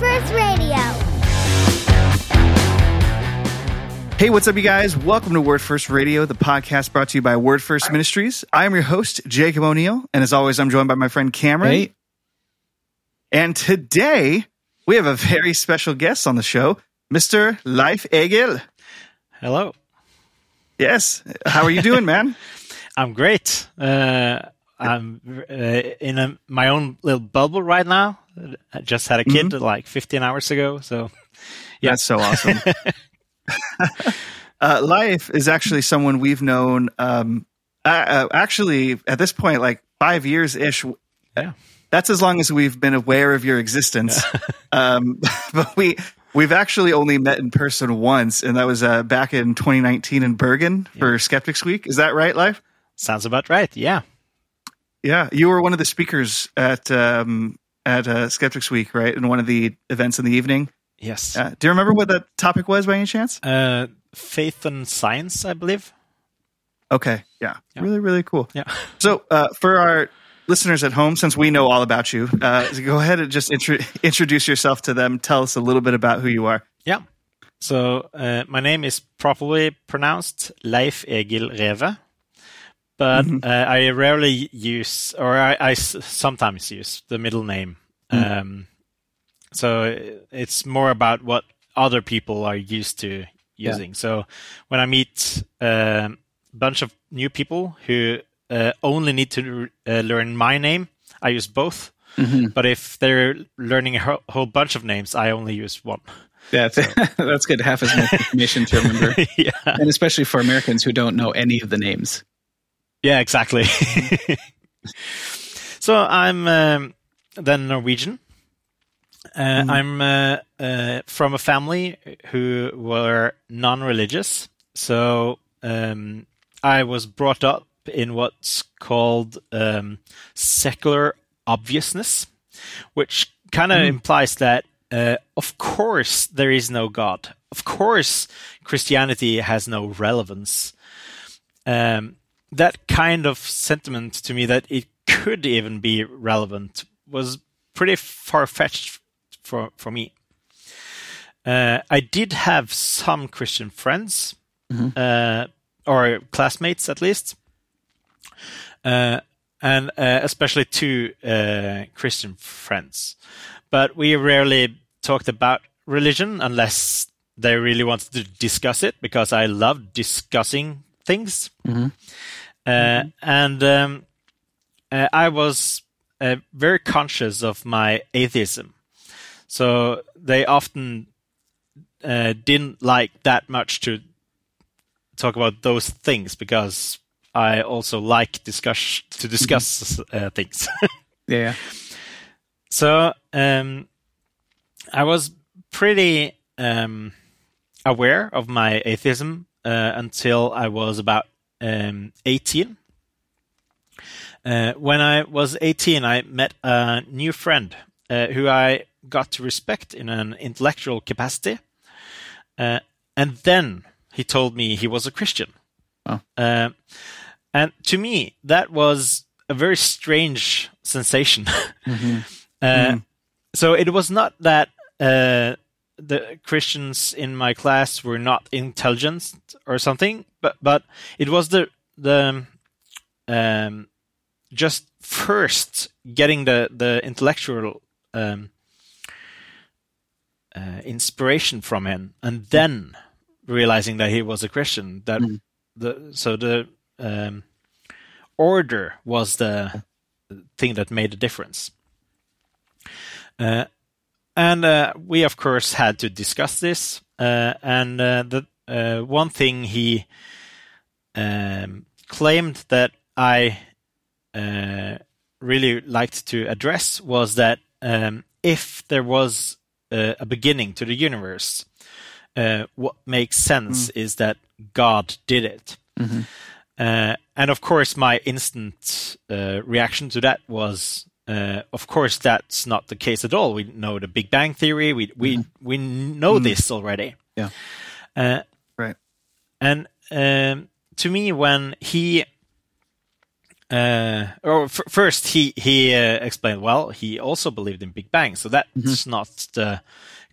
First Radio. Hey, what's up, you guys? Welcome to Word First Radio, the podcast brought to you by Word First Ministries. I am your host, Jacob O'Neill, and as always, I'm joined by my friend Cameron. Hey, And today, we have a very special guest on the show, Mr. Leif Egil. Hello. Yes, how are you doing, man? I'm great. Uh, I'm uh, in a, my own little bubble right now. I just had a kid like 15 hours ago, so Yeah. That's so awesome. uh, Leif is actually someone we've known, um, uh, uh, actually, at this point, like five years ish. yeah. That's as long as we've been aware of your existence. um, but we we've actually only met in person once, and that was uh, back in 2019 in Bergen for Skeptics Week. Is that right, Leif? Sounds about right. Yeah. Yeah, you were one of the speakers at um, at uh, Skeptics Week, right? In one of the events in the evening. Yes. Uh, do you remember what that topic was by any chance? Uh, faith and science, I believe. Okay, yeah, Yeah. really, really cool. Yeah. So, uh, for our listeners at home, since we know all about you, uh, go ahead and just intro- introduce yourself to them. Tell us a little bit about who you are. Yeah. So uh, my name is properly pronounced Leif Egil Reve, but uh, I rarely use, or I, sometimes use the middle name. Um, so it's more about what other people are used to using. So when I meet a bunch of new people who uh, only need to uh, learn my name, I use both. But if they're learning a whole, whole bunch of names, I only use one. that's that's good. Half as much information to remember, yeah. and especially for Americans who don't know any of the names. Yeah, exactly. so I'm um, then Norwegian. Uh, I'm uh, uh, from a family who were non-religious, so um, I was brought up in what's called um, secular obviousness, which kind of implies that, uh, of course, there is no God. Of course, Christianity has no relevance um, that kind of sentiment to me that it could even be relevant was pretty far fetched for for me. Uh, I did have some Christian friends, uh, or classmates at least, uh, and uh, especially two uh, Christian friends. But we rarely talked about religion unless they really wanted to discuss it, because I love discussing things. Uh, and um, uh, I was uh, very conscious of my atheism. So they often uh, didn't like that much to talk about those things because I also like discuss to discuss uh, things. Yeah, So um, I was pretty um, aware of my atheism uh, until I was about um, 18. Uh, when I was 18, I met a new friend uh, who I got to respect in an intellectual capacity. Uh, and then he told me he was a Christian. Oh. Uh, and to me, that was a very strange sensation. Uh, So it was not that uh, the Christians in my class were not intelligent or something, but but it was the the um, just first getting the the intellectual um, uh, inspiration from him, and then realizing that he was a Christian. That the so the um, order was the thing that made the difference. Uh, and uh, we, of course, had to discuss this. Uh, and uh, the uh, one thing he um, claimed that I uh, really liked to address was that um, if there was uh, a beginning to the universe, uh, what makes sense is that God did it. Uh, and of course, my instant uh, reaction to that was, uh, of course, that's not the case at all. We know the Big Bang theory. We we we know this already. Yeah. Uh, Right. and um, to me, when he uh, or f- first he he uh, explained. Well, he also believed in Big Bang, so that's Mm-hmm. not the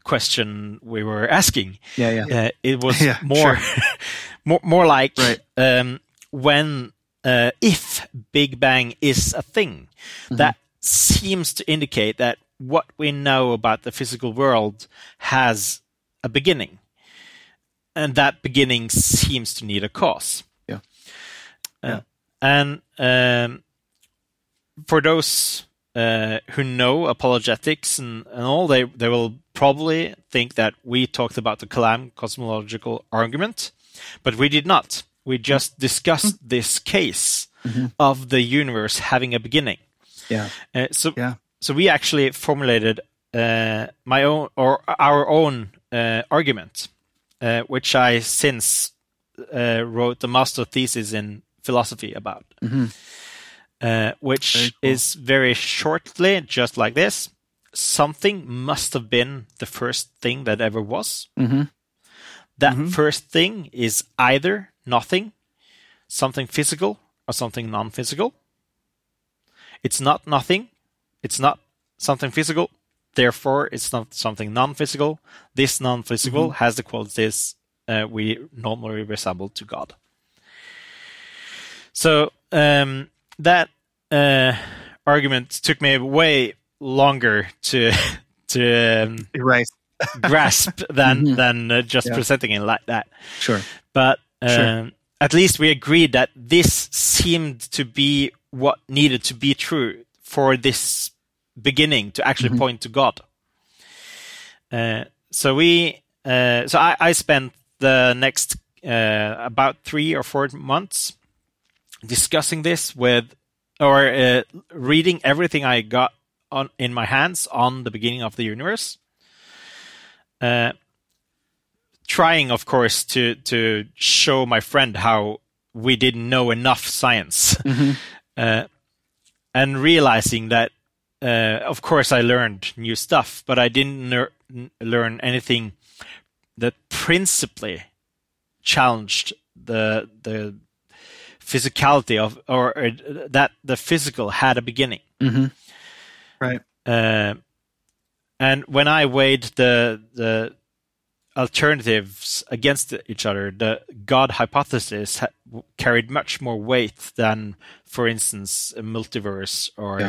question we were asking. Yeah, yeah. Uh, it was Yeah, more, more, more like Right. um, when uh, if Big Bang is a thing, that seems to indicate that what we know about the physical world has a beginning, and that beginning seems to need a cause. Yeah. Uh, and um, for those uh, who know apologetics and, and all, they they will probably think that we talked about the Kalam cosmological argument, but we did not. We just discussed this case of the universe having a beginning. Yeah. Uh, so Yeah. so we actually formulated uh, my own or our own uh, argument, uh, which I since uh, wrote the master thesis in philosophy about, uh, which Very cool. is very shortly just like this. Something must have been the first thing that ever was. Mm-hmm. That first thing is either nothing, something physical, or something non physical. It's not nothing, it's not something physical, therefore, it's not something non physical. This non physical has the qualities uh, we normally resemble to God. So um, that uh, argument took me way longer to to um, grasp than than uh, just Yeah. presenting it like that. Sure. But um, Sure. at least we agreed that this seemed to be what needed to be true for this beginning to actually point to God. Uh, so we, uh, so I, I spent the next uh, about three or four months discussing this with, or uh, reading everything I got on in my hands on the beginning of the universe. Uh, trying, of course, to to show my friend how we didn't know enough science, uh, and realizing that, uh, of course, I learned new stuff, but I didn't ner- learn anything that principally challenged the the physicality of or, or that the physical had a beginning. Right. Uh, and when I weighed the the alternatives against each other, the God hypothesis ha- carried much more weight than, for instance, a multiverse or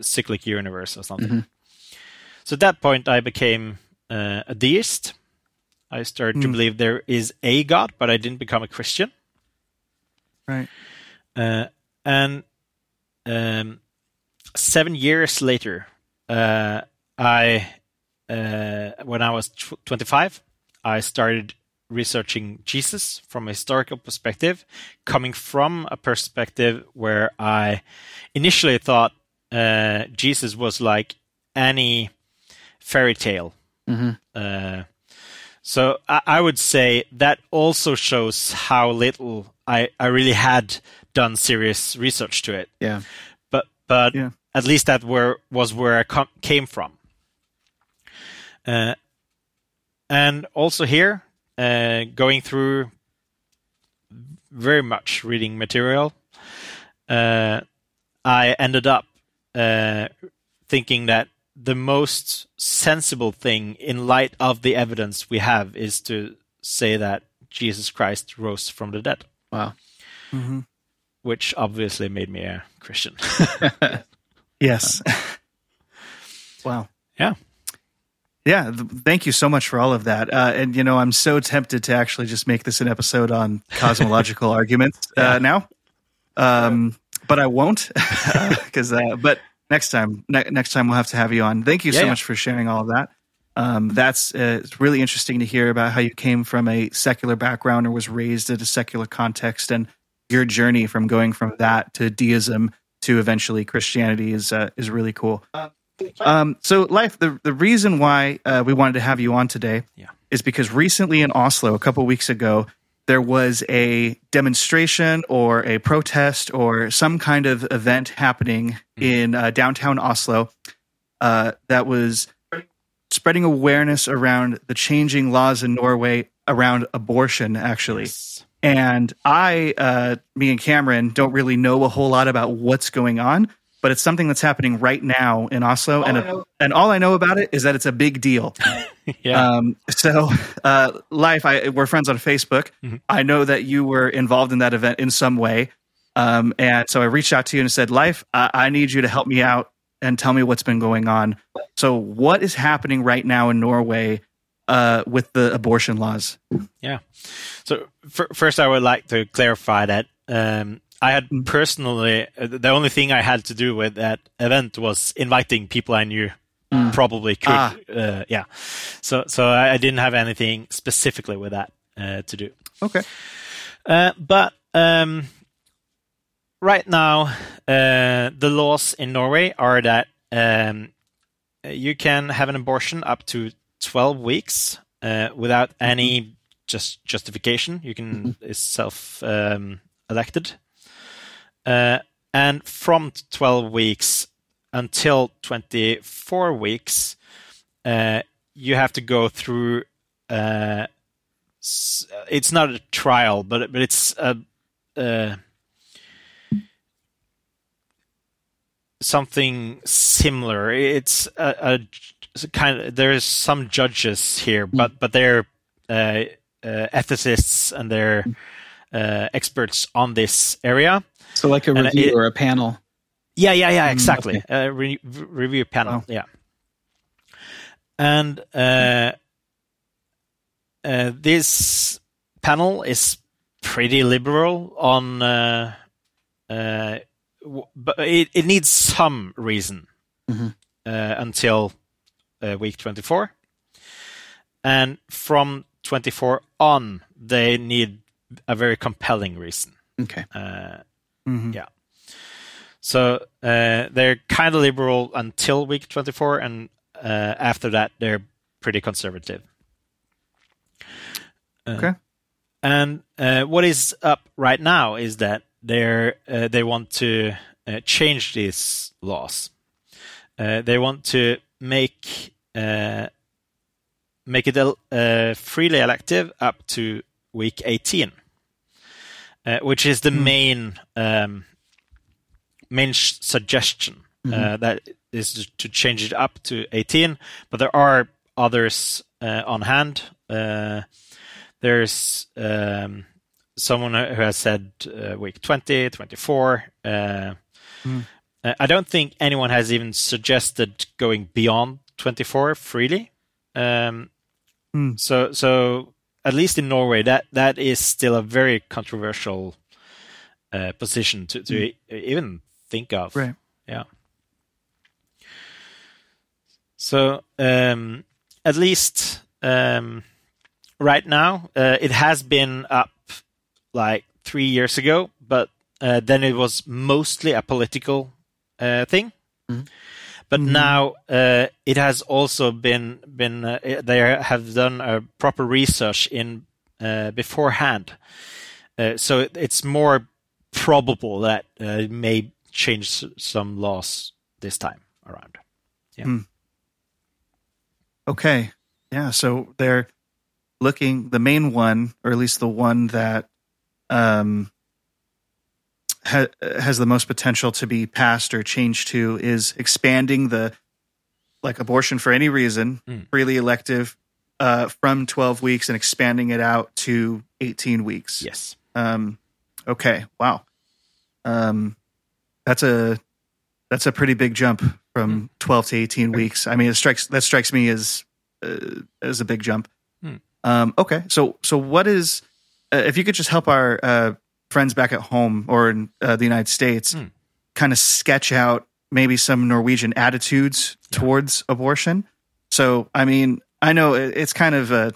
cyclic universe or something. So at that point, I became uh, a deist. I started to believe there is a God, but I didn't become a Christian. Right. Uh, and um, seven years later, uh, I uh, when I was tw- 25, I started researching Jesus from a historical perspective, coming from a perspective where I initially thought uh, Jesus was like any fairy tale. Uh, so I, I would say that also shows how little I, I really had done serious research to it. Yeah. But but Yeah. at least that were was where I com- came from. Uh, and also here, uh, going through very much reading material, uh, I ended up uh, thinking that the most sensible thing in light of the evidence we have is to say that Jesus Christ rose from the dead, Wow. which obviously made me a Christian. Yes. wow. yeah. Yeah, th- thank you so much for all of that. Uh, and you know, I'm so tempted to actually just make this an episode on cosmological arguments uh, now, um, but I won't because. Uh, but next time, ne- next time we'll have to have you on. Thank you so Yeah, yeah. much for sharing all of that. Um, that's uh, it's really interesting to hear about how you came from a secular background or was raised in a secular context, and your journey from going from that to deism to eventually Christianity is uh, is really cool. Um, so, Leif. The the reason why uh, we wanted to have you on today Yeah. is because recently in Oslo, a couple weeks ago, there was a demonstration or a protest or some kind of event happening in uh, downtown Oslo uh, that was spreading awareness around the changing laws in Norway around abortion. Actually, And I, uh, me and Cameron, don't really know a whole lot about what's going on, but it's something that's happening right now in Oslo, and a, and all I know about it is that it's a big deal. yeah. Um, so, uh, Leif, I we're friends on Facebook. I know that you were involved in that event in some way, um, and so I reached out to you and said, "Leif, I, I need you to help me out and tell me what's been going on." So, what is happening right now in Norway uh, with the abortion laws? Yeah. So f- first, I would like to clarify that um, I had Mm. personally uh, the only thing I had to do with that event was inviting people I knew probably could. Ah. Uh, yeah. So so I, didn't have anything specifically with that uh, to do. Okay. Uh, but um, right now, uh, the laws in Norway are that um, you can have an abortion up to 12 weeks uh, without any just justification. You can is self um, elected, uh, and from 12 weeks until 24 weeks, uh, you have to go through. Uh, it's not a trial, but but it's a. Uh, something similar. It's a, a, it's a kind of there's some judges here, but but they're uh, uh, ethicists and they're uh, experts on this area. So like a review it- or a panel. Yeah, yeah, yeah, exactly. okay. Uh, re- re- review panel, Wow. yeah. And uh, uh, this panel is pretty liberal on, uh, uh, w- but it, it needs some reason Mhm. uh, until uh, week 24. And from 24 on, they need a very compelling reason. Okay. Uh, Mhm. Yeah. So uh, they're kind of liberal until week 24, and uh, after that, they're pretty conservative. Uh, Okay. And uh, what is up right now is that they're uh, they want to uh, change these laws. Uh, they want to make uh, make it uh, freely elective up to week 18 uh, which is the main um, main sh- suggestion uh, that is to- change it up to 18. But there are others uh, on hand. Uh, there's um, someone who has said uh, week 20, 24. Uh, Mm. I don't think anyone has even suggested going beyond 24 freely. Um, Mm. So, so at least in Norway, that that is still a very controversial uh, position to, to e- even think of. Right. Yeah. So, um, at least um, right now, uh, it has been up like three years ago, but uh, then it was mostly a political uh, thing. Mhm. But Mhm. now uh, it has also been been uh, they have done a proper research in uh, beforehand, uh, so it's more probable that uh, it may change some laws this time around. Yeah. Okay. Yeah. So they're looking, the main one, or at least the one that um, ha- has the most potential to be passed or changed to is expanding the, like abortion for any reason, Mm. freely elective, uh, from 12 weeks and expanding it out to 18 weeks. Yes. Um, okay. Wow. Um, that's a that's a pretty big jump from 12 to 18 weeks. I mean, it strikes that strikes me as uh, as a big jump. Hmm. Um, okay. So so what is uh, if you could just help our uh, friends back at home or in uh, the United States Hmm. kind of sketch out maybe some Norwegian attitudes towards abortion. So I mean, I know it- it's kind of a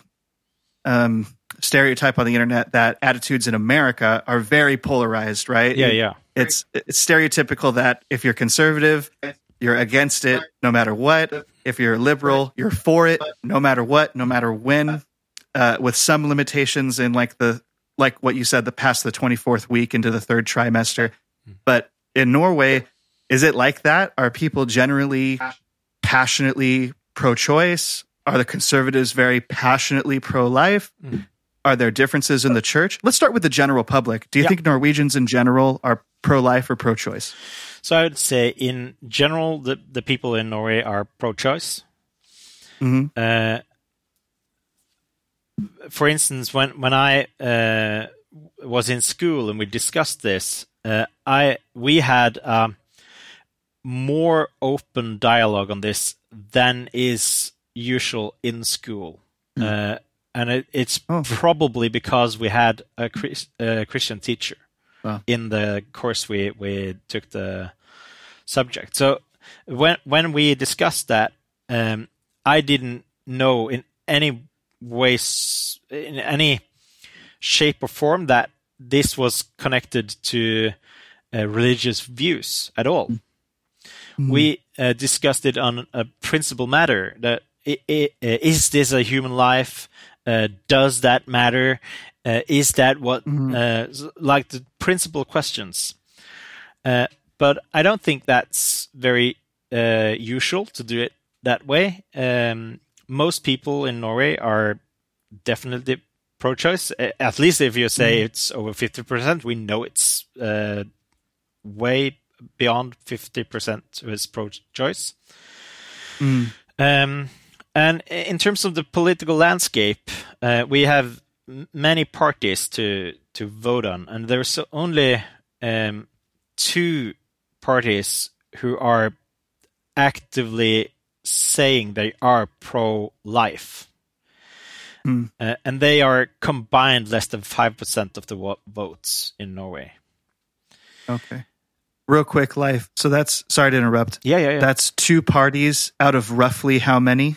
um, stereotype on the internet that attitudes in America are very polarized, right? Yeah, yeah. It's it's stereotypical that if you're conservative, you're against it no matter what. If you're liberal, you're for it no matter what, no matter when. Uh, with some limitations in like the like what you said, the past the 24th week into the third trimester. But in Norway, is it like that? Are people generally passionately pro-choice? Are the conservatives very passionately pro-life? Mhm. Are there differences in the church? Let's start with the general public. Do you Yeah. think Norwegians in general are pro-life or pro-choice? So I would say, in general, the, the people in Norway are pro-choice. Mhm. Uh, for instance, when when I uh, was in school and we discussed this, uh, I we had um, more open dialogue on this than is usual in school, uh, and it, it's Oh. probably because we had a Chris, uh, Christian teacher Wow. in the course we we took the subject. So when when we discussed that, um, I didn't know in any ways, in any shape or form, that this was connected to uh, religious views at all. We uh, discussed it on a principal matter that i- i- uh, this a human life? Uh, does that matter? Uh, is that what uh, s- like the principal questions? Uh, but I don't think that's very uh, usual to do it that way. Um, most people in Norway are definitely pro-choice. At least if you say it's over fifty percent, we know it's uh, way beyond fifty percent who is pro-choice. Mm. Um, and in terms of the political landscape, uh, we have many parties to to vote on, and there's only um, two parties who are actively saying they are pro-life, Mm. uh, and they are combined less than five percent of the wo- votes in Norway. Okay. Real quick, Leif. So that's sorry to interrupt. Yeah, yeah, yeah. That's two parties out of roughly how many?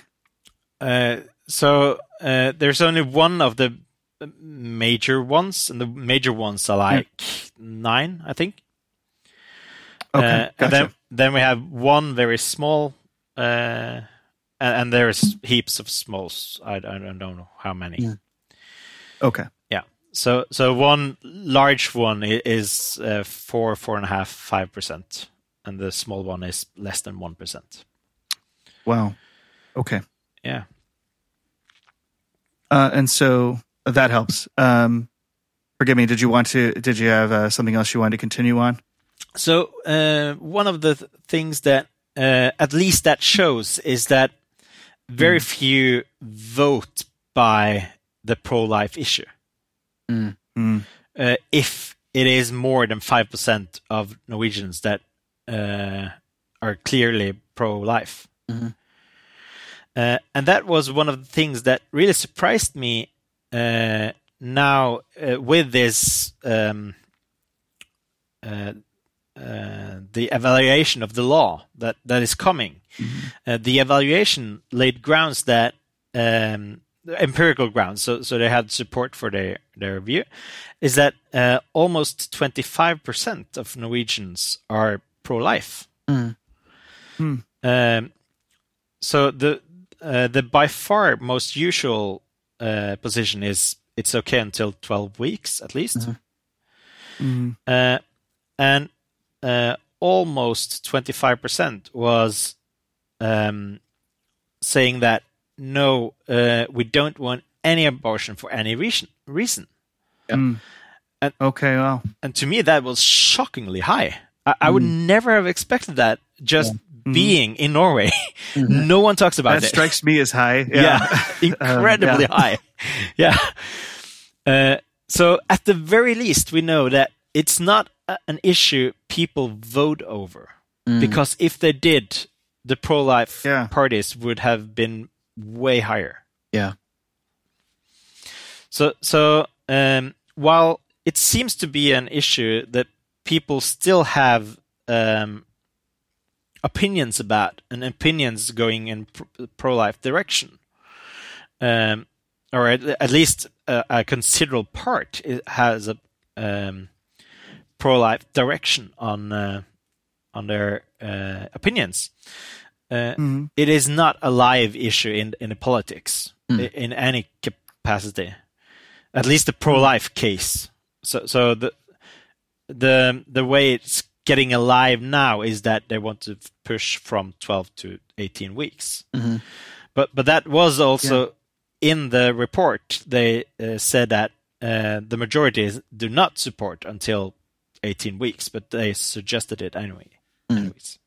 Uh, so uh, there's only one of the major ones, and the major ones are like nine, I think. Okay, Uh, gotcha. and then then we have one very small, uh, and, there's heaps of smalls. I, I don't know how many. Yeah. okay. Yeah. So so one large one is uh, four, four and a half, five percent, and the small one is less than one percent. Wow. Okay. Yeah. Uh, and so that helps. Um, forgive me. Did you want to? Did you have uh, something else you wanted to continue on? So uh, one of the th- things that uh, at least that shows is that very few vote by the pro-life issue. Mm. Mm. Uh, if it is more than five percent of Norwegians that uh, are clearly pro-life, Mhm. Uh, and that was one of the things that really surprised me. Uh, now uh, with this. Um, uh, uh, the evaluation of the law that, that is coming. Uh, the evaluation laid grounds that um, empirical grounds, so so they had support for their their view, is that uh, almost twenty five percent of Norwegians are pro life. Mm. Hmm. Um, so the uh, the by far most usual uh, position is it's okay until twelve weeks at least. Mm. Uh, and uh, almost 25% was um, saying that no, uh, we don't want any abortion for any reason. reason. Mm. And- okay. Wow. And to me, that was shockingly high. I, I would never have expected that just being in Norway. no one talks about That it. strikes me as high. yeah, Yeah. incredibly Um, yeah. high. Yeah. Uh, so at the very least, we know that it's not a, an issue people vote over because if they did, the pro-life Yeah. parties would have been way higher. Yeah. So, so um, while it seems to be an issue that people still have um, opinions about and opinions going in pro-life direction, um, or at, at least a, a considerable part has a um, pro-life direction on uh, on their uh, opinions. Uh, Mhm. It is not a live issue in in the politics Mm. in any capacity, at least the pro-life case. So, so the the the way it's getting alive now is that they want to push from 12 to 18 weeks. Mhm. But but that was also in the report, they uh, said that uh, the majority do not support until 18 weeks, but they suggested it anyway. Mm. Anyways.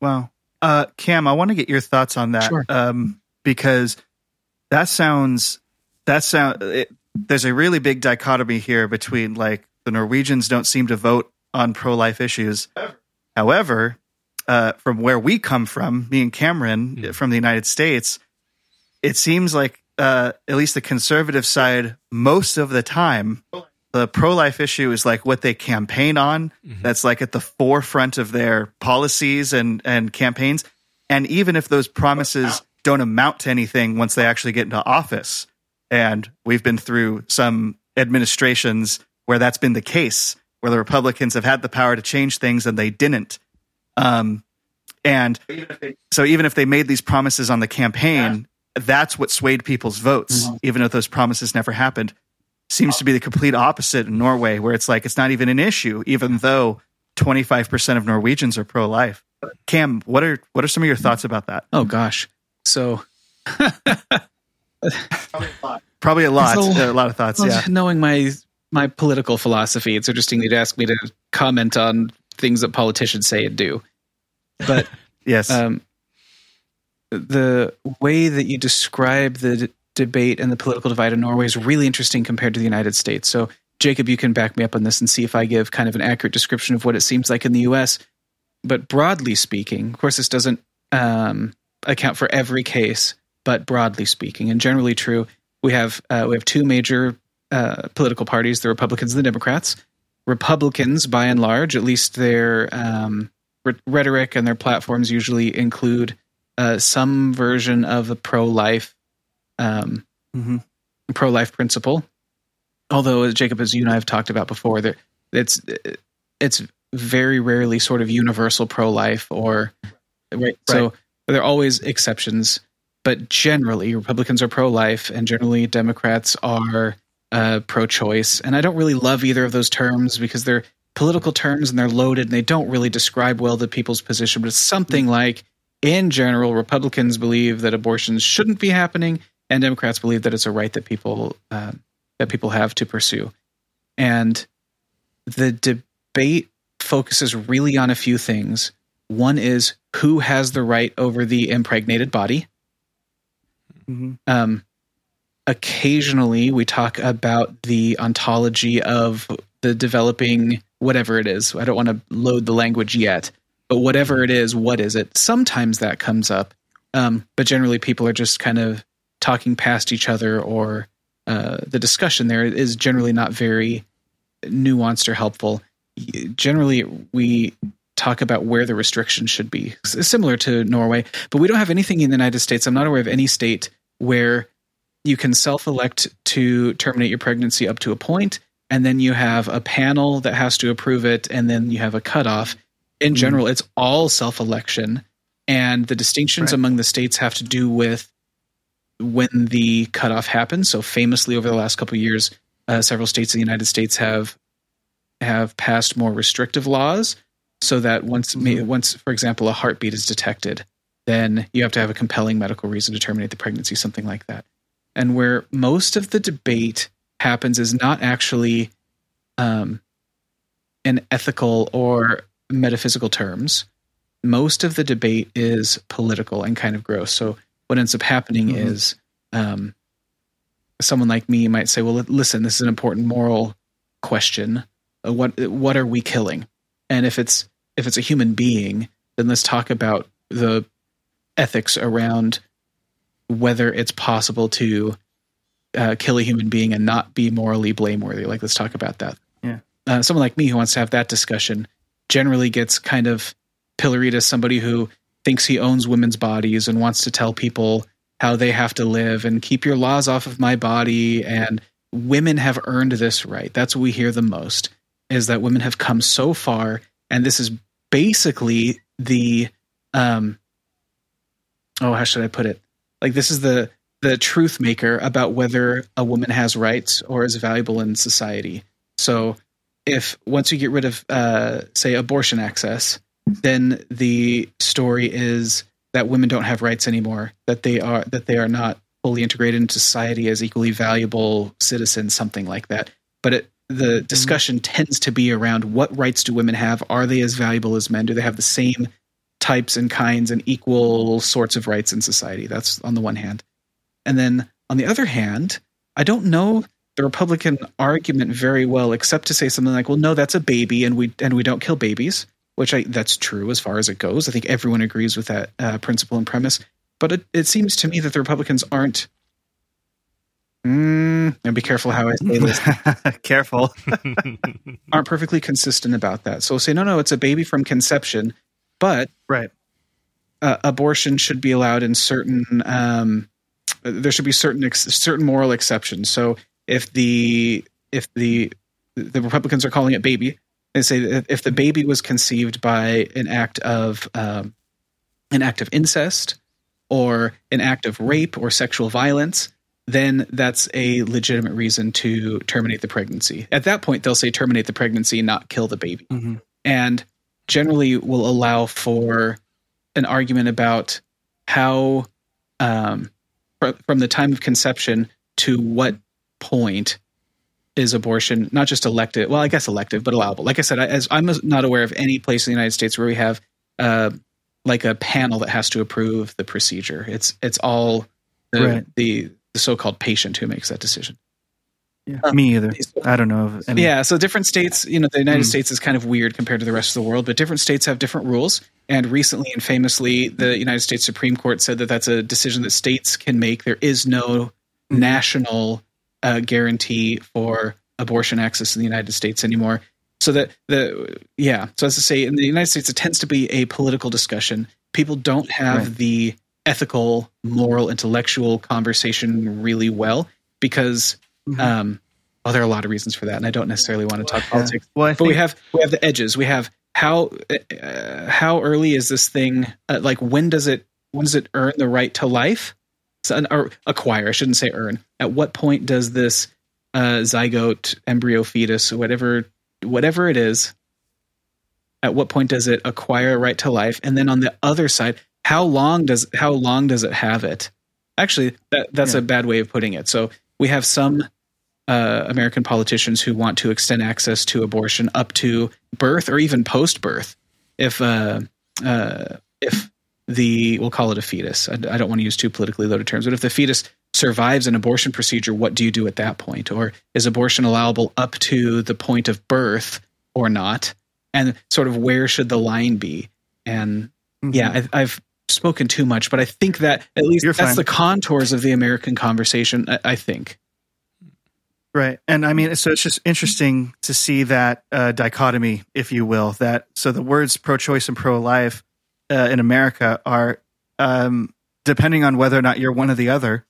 Wow. Uh, Cam, I want to get your thoughts on that Sure. um, because that sounds that sound. It, there's a really big dichotomy here between like the Norwegians don't seem to vote on pro-life issues. However, uh, from where we come from, me and Cameron from the United States, it seems like uh, at least the conservative side most of the time the pro-life issue is like what they campaign on. That's like at the forefront of their policies and and campaigns. And even if those promises don't amount to anything once they actually get into office and we've been through some administrations where that's been the case where the republicans have had the power to change things and they didn't um, and so even if they made these promises on the campaign that's what swayed people's votes even if those promises never happened seems to be the complete opposite in Norway, where it's like it's not even an issue, even though 25% of Norwegians are pro life. Cam, what are what are some of your thoughts about that? Oh gosh. So Probably a lot, So- a lot of thoughts. well, Yeah, knowing my my political philosophy, it's interesting you'd ask me to comment on things that politicians say and do. But yes, um, the way that you describe the d- debate and the political divide in Norway is really interesting compared to the United States. So, Jacob, you can back me up on this and see if I give kind of an accurate description of what it seems like in the U.S. But broadly speaking, of course, this doesn't um, account for every case, but broadly speaking, and generally true, we have uh, we have two major uh, political parties: the Republicans and the Democrats. Republicans, by and large, at least their um, rhe- rhetoric and their platforms usually include uh, some version of a pro-life um, Mhm. pro-life principle. Although, as Jacob, as you and I have talked about before, that it's it's very rarely sort of universal pro-life or right. So there are always exceptions, but generally Republicans are pro-life, and generally Democrats are uh, pro-choice. And I don't really love either of those terms because they're political terms and they're loaded and they don't really describe well the people's position. But it's something like, in general, Republicans believe that abortions shouldn't be happening, and Democrats believe that it's a right that people uh, that people have to pursue. And the debate focuses really on a few things. One is who has the right over the impregnated body. Mhm. Um, occasionally, we talk about the ontology of the developing whatever it is. I don't want to load the language yet, but whatever it is, what is it? Sometimes that comes up, um, but generally, people are just kind of talking past each other, or uh, the discussion there is generally not very nuanced or helpful. Generally, we talk about where the restrictions should be, similar to Norway, but we don't have anything in the United States. I'm not aware of any state where you can self elect to terminate your pregnancy up to a point, and then you have a panel that has to approve it, and then you have a cutoff. In general, it's all self election, and the distinctions Right. among the states have to do with when the cutoff happens. So, famously, over the last couple of years, uh, several states in the United States have have passed more restrictive laws, so that once, ma- once, for example, a heartbeat is detected, then you have to have a compelling medical reason to terminate the pregnancy, something like that. And where most of the debate happens is not actually um, in ethical or metaphysical terms. Most of the debate is political and kind of gross. So what ends up happening Mhm. is um, someone like me might say, "Well, listen, this is an important moral question. Uh, What what are we killing? And if it's if it's a human being, then let's talk about the ethics around whether it's possible to uh, kill a human being and not be morally blameworthy. Like, let's talk about that. Yeah. Uh, someone like me who wants to have that discussion generally gets kind of pilloried as somebody who thinks he owns women's bodies and wants to tell people how they have to live and keep your laws off of my body and women have earned this right that's what we hear the most is that women have come so far and this is basically the um oh how should i put it like this is the the truth maker about whether a woman has rights or is valuable in society so if once you get rid of uh say abortion access then the story is that women don't have rights anymore, that they are that they are not fully integrated into society as equally valuable citizens, something like that. But it, the discussion tends to be around what rights do women have? Are they as valuable as men? Do they have the same types and kinds and equal sorts of rights in society? That's on the one hand. And then on the other hand, I don't know the Republican argument very well, except to say something like, "Well, no, that's a baby, and we and we don't kill babies." which I, that's true as far as it goes. I think everyone agrees with that uh, principle and premise. But it, it seems to me that the Republicans aren't. Mm, and be careful how I say this. Careful. aren't perfectly consistent about that. So say no, no, it's a baby from conception, but right. Uh, abortion should be allowed in certain. Um, there should be certain ex- certain moral exceptions. So if the if the the Republicans are calling it baby, they say if the baby was conceived by an act of um, an act of incest or an act of rape or sexual violence, then that's a legitimate reason to terminate the pregnancy. At that point, they'll say terminate the pregnancy, not kill the baby, mm-hmm. and generally will allow for an argument about how, um, from the time of conception to what point is abortion not just elective? Well, I guess elective, but allowable. Like I said, I, as I'm not aware of any place in the United States where we have uh, like a panel that has to approve the procedure. It's it's all the, Right. the, the so-called patient who makes that decision. Yeah. Um, Me either. I don't know of any. Yeah, so different states, you know, the United Hmm. States is kind of weird compared to the rest of the world, but different states have different rules. And recently and famously, the United States Supreme Court said that that's a decision that states can make. There is no national uh, guarantee for abortion access in the United States anymore. So that the yeah, so as to say, in the United States, it tends to be a political discussion. People don't have Right. the ethical, moral, intellectual conversation really well because Mhm. um, well, there are a lot of reasons for that, and I don't necessarily want to talk politics. Well, But we have we have the edges. We have how uh, how early is this thing? Uh, like when does it when does it earn the right to life? So, or acquire? I shouldn't say earn. At what point does this uh, zygote, embryo, fetus, whatever whatever it is? At what point does it acquire a right to life? And then on the other side, how long does how long does it have it? Actually, that, that's Yeah. a bad way of putting it. So we have some uh, American politicians who want to extend access to abortion up to birth or even post birth. If uh, uh, if the we'll call it a fetus. I, I don't want to use too politically loaded terms, but if the fetus survives an abortion procedure, what do you do at that point? Or is abortion allowable up to the point of birth or not? And sort of where should the line be? And Mhm. yeah, I, I've spoken too much, but I think that at least You're that's fine. the contours of the American conversation. I, I think. Right. And I mean, so it's just interesting to see that uh, dichotomy, if you will, that so the words pro choice and pro life uh, in America are, um, depending on whether or not you're one or the other,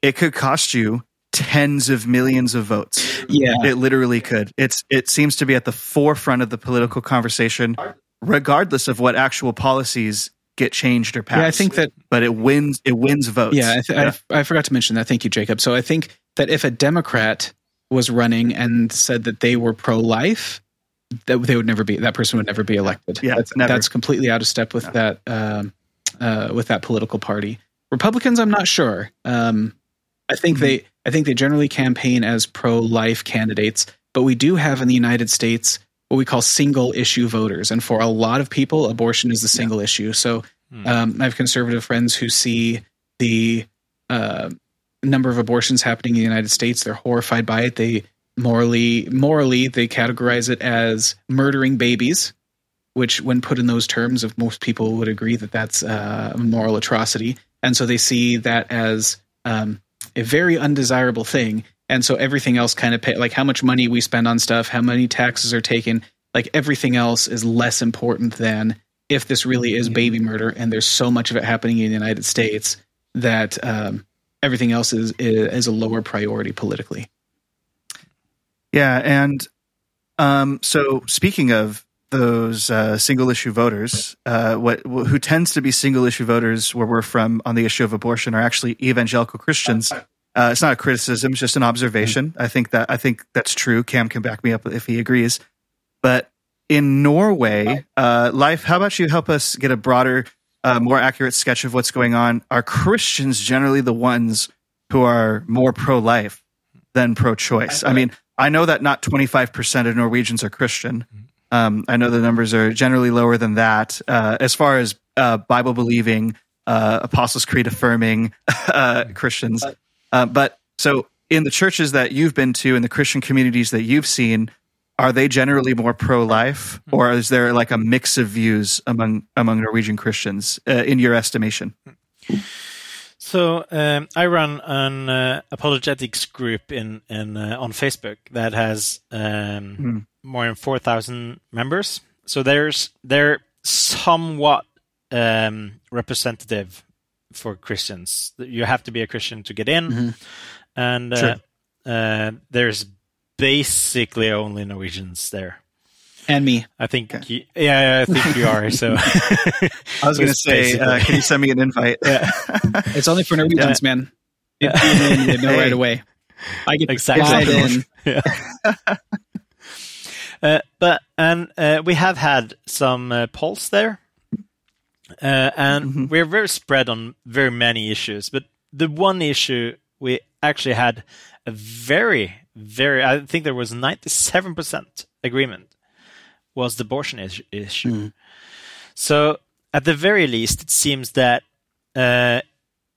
it could cost you tens of millions of votes. Yeah. It literally could. It's it seems to be at the forefront of the political conversation, regardless of what actual policies get changed or passed. Yeah, I think that but it wins. It wins votes. Yeah, I, th- I, I forgot to mention that. Thank you, Jacob. So I think that if a Democrat was running and said that they were pro-life, that they would never be that person would never be elected. Yeah, that's, never. that's completely out of step with that um, uh, with that political party. Republicans, I'm not sure. Um, I think Mm-hmm. they I think they generally campaign as pro-life candidates, but we do have in the United States what we call single issue voters, and for a lot of people, abortion is the single issue. So um, I have conservative friends who see the uh, number of abortions happening in the United States. They're horrified by it. They morally, morally, they categorize it as murdering babies, which, when put in those terms, of most people would agree that that's uh, a moral atrocity. And so they see that as um, a very undesirable thing. And so everything else kind of pay, like how much money we spend on stuff, how many taxes are taken, like everything else is less important than if this really is baby murder and there's so much of it happening in the United States that um, everything else is, is a lower priority politically. Yeah, and um, so speaking of those uh, single issue voters, uh, what who tends to be single issue voters where we're from on the issue of abortion are actually evangelical Christians. Uh, it's not a criticism; it's just an observation. I think that I think that's true. Cam can back me up if he agrees. But in Norway, uh, Leif. How about you help us get a broader a more accurate sketch of what's going on, are Christians generally the ones who are more pro life than pro choice? I mean, I know that not 25% of Norwegians are Christian. Um, I know the numbers are generally lower than that. Uh, as far as uh, Bible believing, uh, Apostles' Creed affirming uh, Christians. Uh, but so in the churches that you've been to, in the Christian communities that you've seen, are they generally more pro-life, or is there like a mix of views among among Norwegian Christians, uh, in your estimation? So um, I run an uh, apologetics group in in uh, on Facebook that has um, Mm. more than four thousand members. So there's they're somewhat um, representative for Christians. You have to be a Christian to get in, Mhm. and uh, Sure. uh, there's basically only Norwegians there. And me. I think, you, yeah, I think you are. So I was going to say, uh, can you send me an invite? yeah. It's only for Norwegians, man. Yeah. You know right away. I get Exactly. in. yeah. uh, but and uh, we have had some uh, polls there, uh, and Mhm. we're very spread on very many issues. But the one issue we actually had a very, very, I think there was ninety-seven percent agreement was the abortion is- issue. Mm. So at the very least, it seems that uh,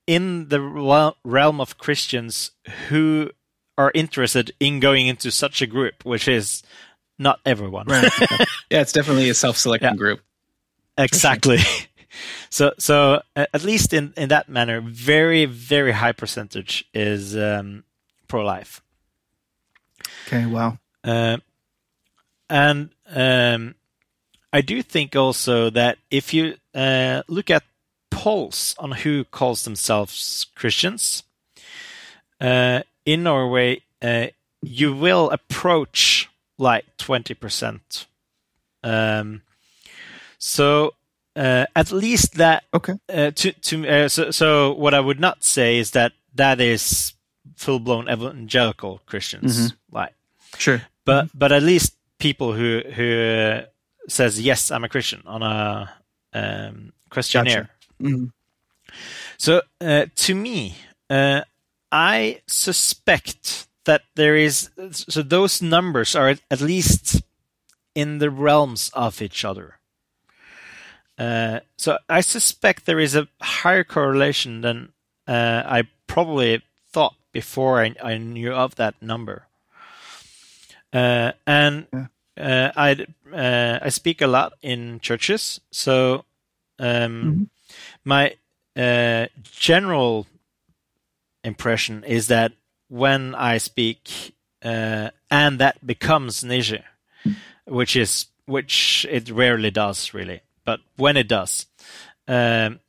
in the rel- realm of Christians who are interested in going into such a group, which is not everyone. Yeah, it's definitely a self-selecting Yeah. group. exactly. so, so uh, at least in, in that manner, very, very high percentage is um, pro-life. Okay, wow. Uh, and um, I do think also that if you uh, look at polls on who calls themselves Christians uh, in Norway, uh, you will approach like twenty percent. Um, so uh, at least that Okay. uh, to to uh, so, so what I would not say is that that is full blown evangelical Christians like Sure. but but at least people who who uh, says yes I'm a Christian on a um, questionnaire. Mhm. So uh, to me, uh, I suspect that there is so those numbers are at, least in the realms of each other. Uh, so I suspect there is a higher correlation than uh, I probably before I, I knew of that number. Uh, and Yeah. uh, I uh, I speak a lot in churches, so um, my uh, general impression is that when I speak uh, and that becomes issue, which is which it rarely does really, but when it does, um,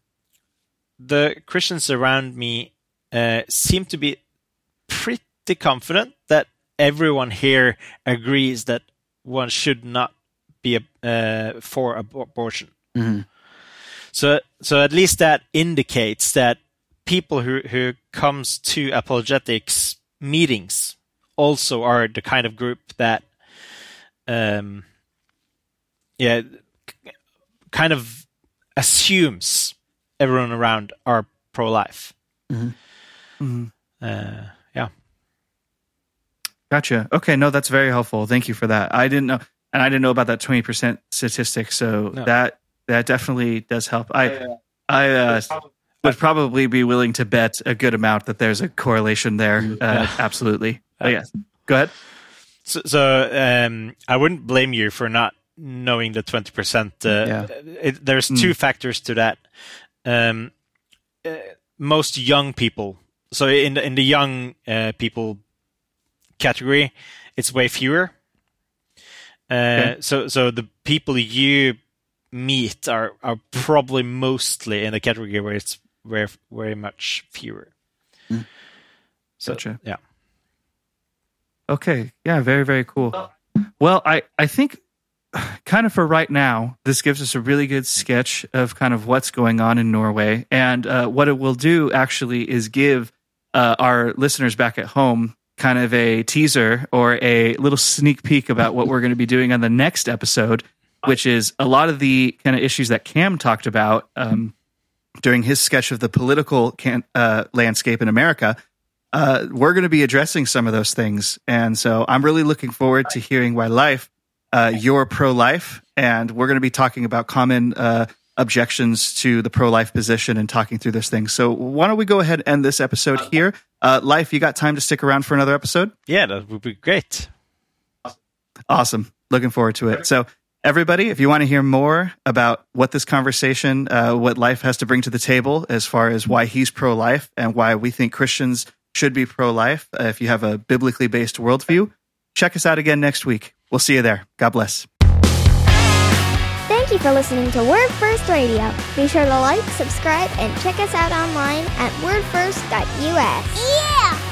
the Christians around me uh, seem to be pretty confident that everyone here agrees that one should not be uh, for ab- abortion. Mhm. So, so at least that indicates that people who who comes to apologetics meetings also are the kind of group that, um, yeah, k- kind of assumes everyone around are pro-life. Mhm. Uh, yeah. Gotcha. Okay, no, that's very helpful. Thank you for that. I didn't know, and I didn't know about that twenty percent statistic. So No. that that definitely does help. I I uh, would probably be willing to bet a good amount that there's a correlation there. Uh, Yeah. Absolutely. But yes, go ahead. So, so um, I wouldn't blame you for not knowing the twenty percent. Uh, Yeah. it, there's two factors to that. Um, uh, most young people. So in the in the young uh, people category, it's way fewer. Uh, Okay. So so the people you meet are are probably mostly in the category where it's very very much fewer. Mm. So Gotcha. yeah. Okay. Yeah, very, very cool. Well, I, I think kind of for right now, this gives us a really good sketch of kind of what's going on in Norway. And uh, what it will do actually is give uh, our listeners back at home kind of a teaser or a little sneak peek about what we're going to be doing on the next episode, which is a lot of the kind of issues that Cam talked about. Um, during his sketch of the political can, uh, landscape in America. Uh, we're going to be addressing some of those things. And so I'm really looking forward to hearing why Leif, uh, you're pro life. And we're going to be talking about common uh, objections to the pro life position and talking through this thing. So why don't we go ahead and end this episode here? Uh, Leif, you got time to stick around for another episode? Yeah, that would be great. Awesome. Looking forward to it. So, everybody, if you want to hear more about what this conversation, uh, what Leif has to bring to the table as far as why he's pro life and why we think Christians should be pro life, uh, if you have a biblically based worldview, check us out again next week. We'll see you there. God bless. You for listening to Word First Radio. Be sure to like, subscribe, and check us out online at wordfirst.us. Yeah!